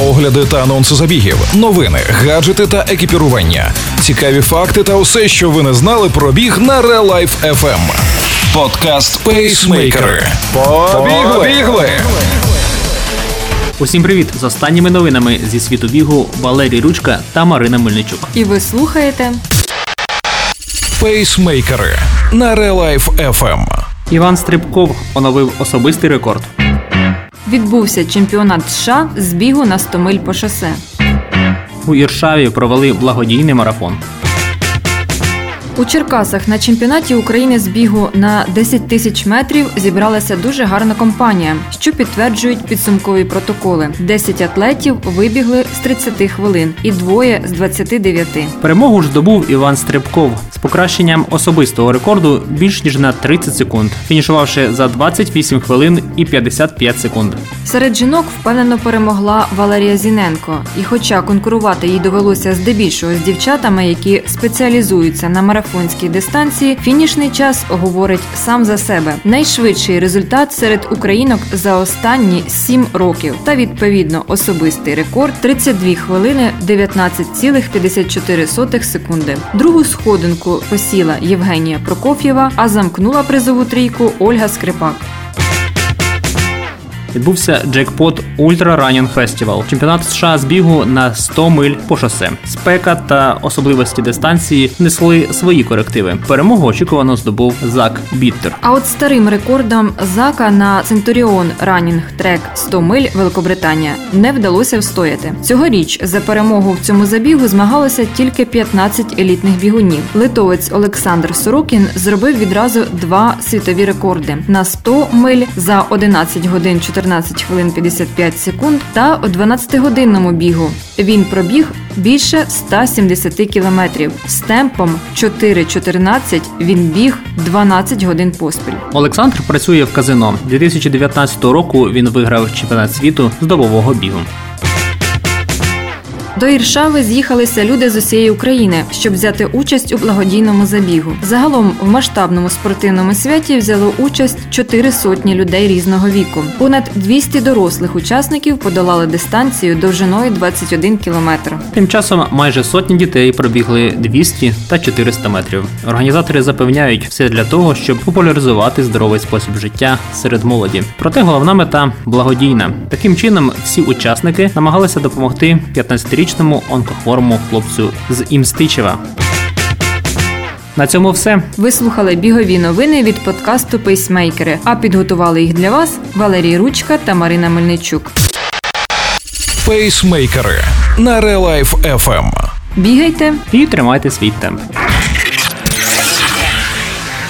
огляди та анонси забігів, новини, гаджети та екіпірування, цікаві факти та усе, що ви не знали про біг на Real Life FM. Подкаст Пейсмейкери. Побігли! Усім привіт! З останніми новинами зі світу бігу Валерій Ручка та Марина Мельничук. І ви слухаєте Пейсмейкери на Real Life FM. Іван Стрибков оновив особистий рекорд. Відбувся чемпіонат США з бігу на 100 миль по шосе. У Іршаві провели благодійний марафон. У Черкасах на чемпіонаті України з бігу на 10 тисяч метрів зібралася дуже гарна компанія, що підтверджують підсумкові протоколи. 10 атлетів вибігли з 30 хвилин і двоє з 29. Перемогу ж здобув Іван Стрибков з покращенням особистого рекорду більш ніж на 30 секунд, фінішувавши за 28 хвилин і 55 секунд. Серед жінок впевнено перемогла Валерія Зіненко. І хоча конкурувати їй довелося здебільшого з дівчатами, які спеціалізуються на марафонській дистанції, фінішний час говорить сам за себе. Найшвидший результат серед українок за останні 7 років. Та відповідно особистий рекорд 32 хвилини 19,54 секунди. Другу сходинку посіла Євгенія Прокоф'єва, а замкнула призову трійку Ольга Скрипак. Відбувся джекпот Ультра Ранінг Фестівал, чемпіонат США з бігу на 100 миль по шосе. Спека та особливості дистанції несли свої корективи. Перемогу очікувано здобув Зак Біттер. А от старим рекордом Зака на Центуріон Ранінг Трек 100 миль Великобританія не вдалося встояти. Цьогоріч за перемогу в цьому забігу змагалося тільки 15 елітних бігунів. Литовець Олександр Сорокін зробив відразу два світові рекорди на 100 миль за 11 годин 14 хвилин 55 секунд та у 12-годинному бігу. Він пробіг більше 170 кілометрів. З темпом 4.14 він біг 12 годин поспіль. Олександр працює в казино. 2019 року він виграв чемпіонат світу з добового бігу. До Іршави з'їхалися люди з усієї України, щоб взяти участь у благодійному забігу. Загалом в масштабному спортивному святі взяло участь чотири сотні людей різного віку. Понад 200 дорослих учасників подолали дистанцію довжиною 21 кілометр. Тим часом майже сотні дітей пробігли 200 та 400 метрів. Організатори запевняють все для того, щоб популяризувати здоровий спосіб життя серед молоді. Проте головна мета благодійна. Таким чином, всі учасники намагалися допомогти 15-річному онкохворому хлопцю з Імстичева. На цьому все. Ви слухали бігові новини від подкасту Пейсмейкери. А підготували їх для вас Валерій Ручка та Марина Мельничук. Пейсмейкери на Real Life FM. Бігайте! І тримайте свій темп.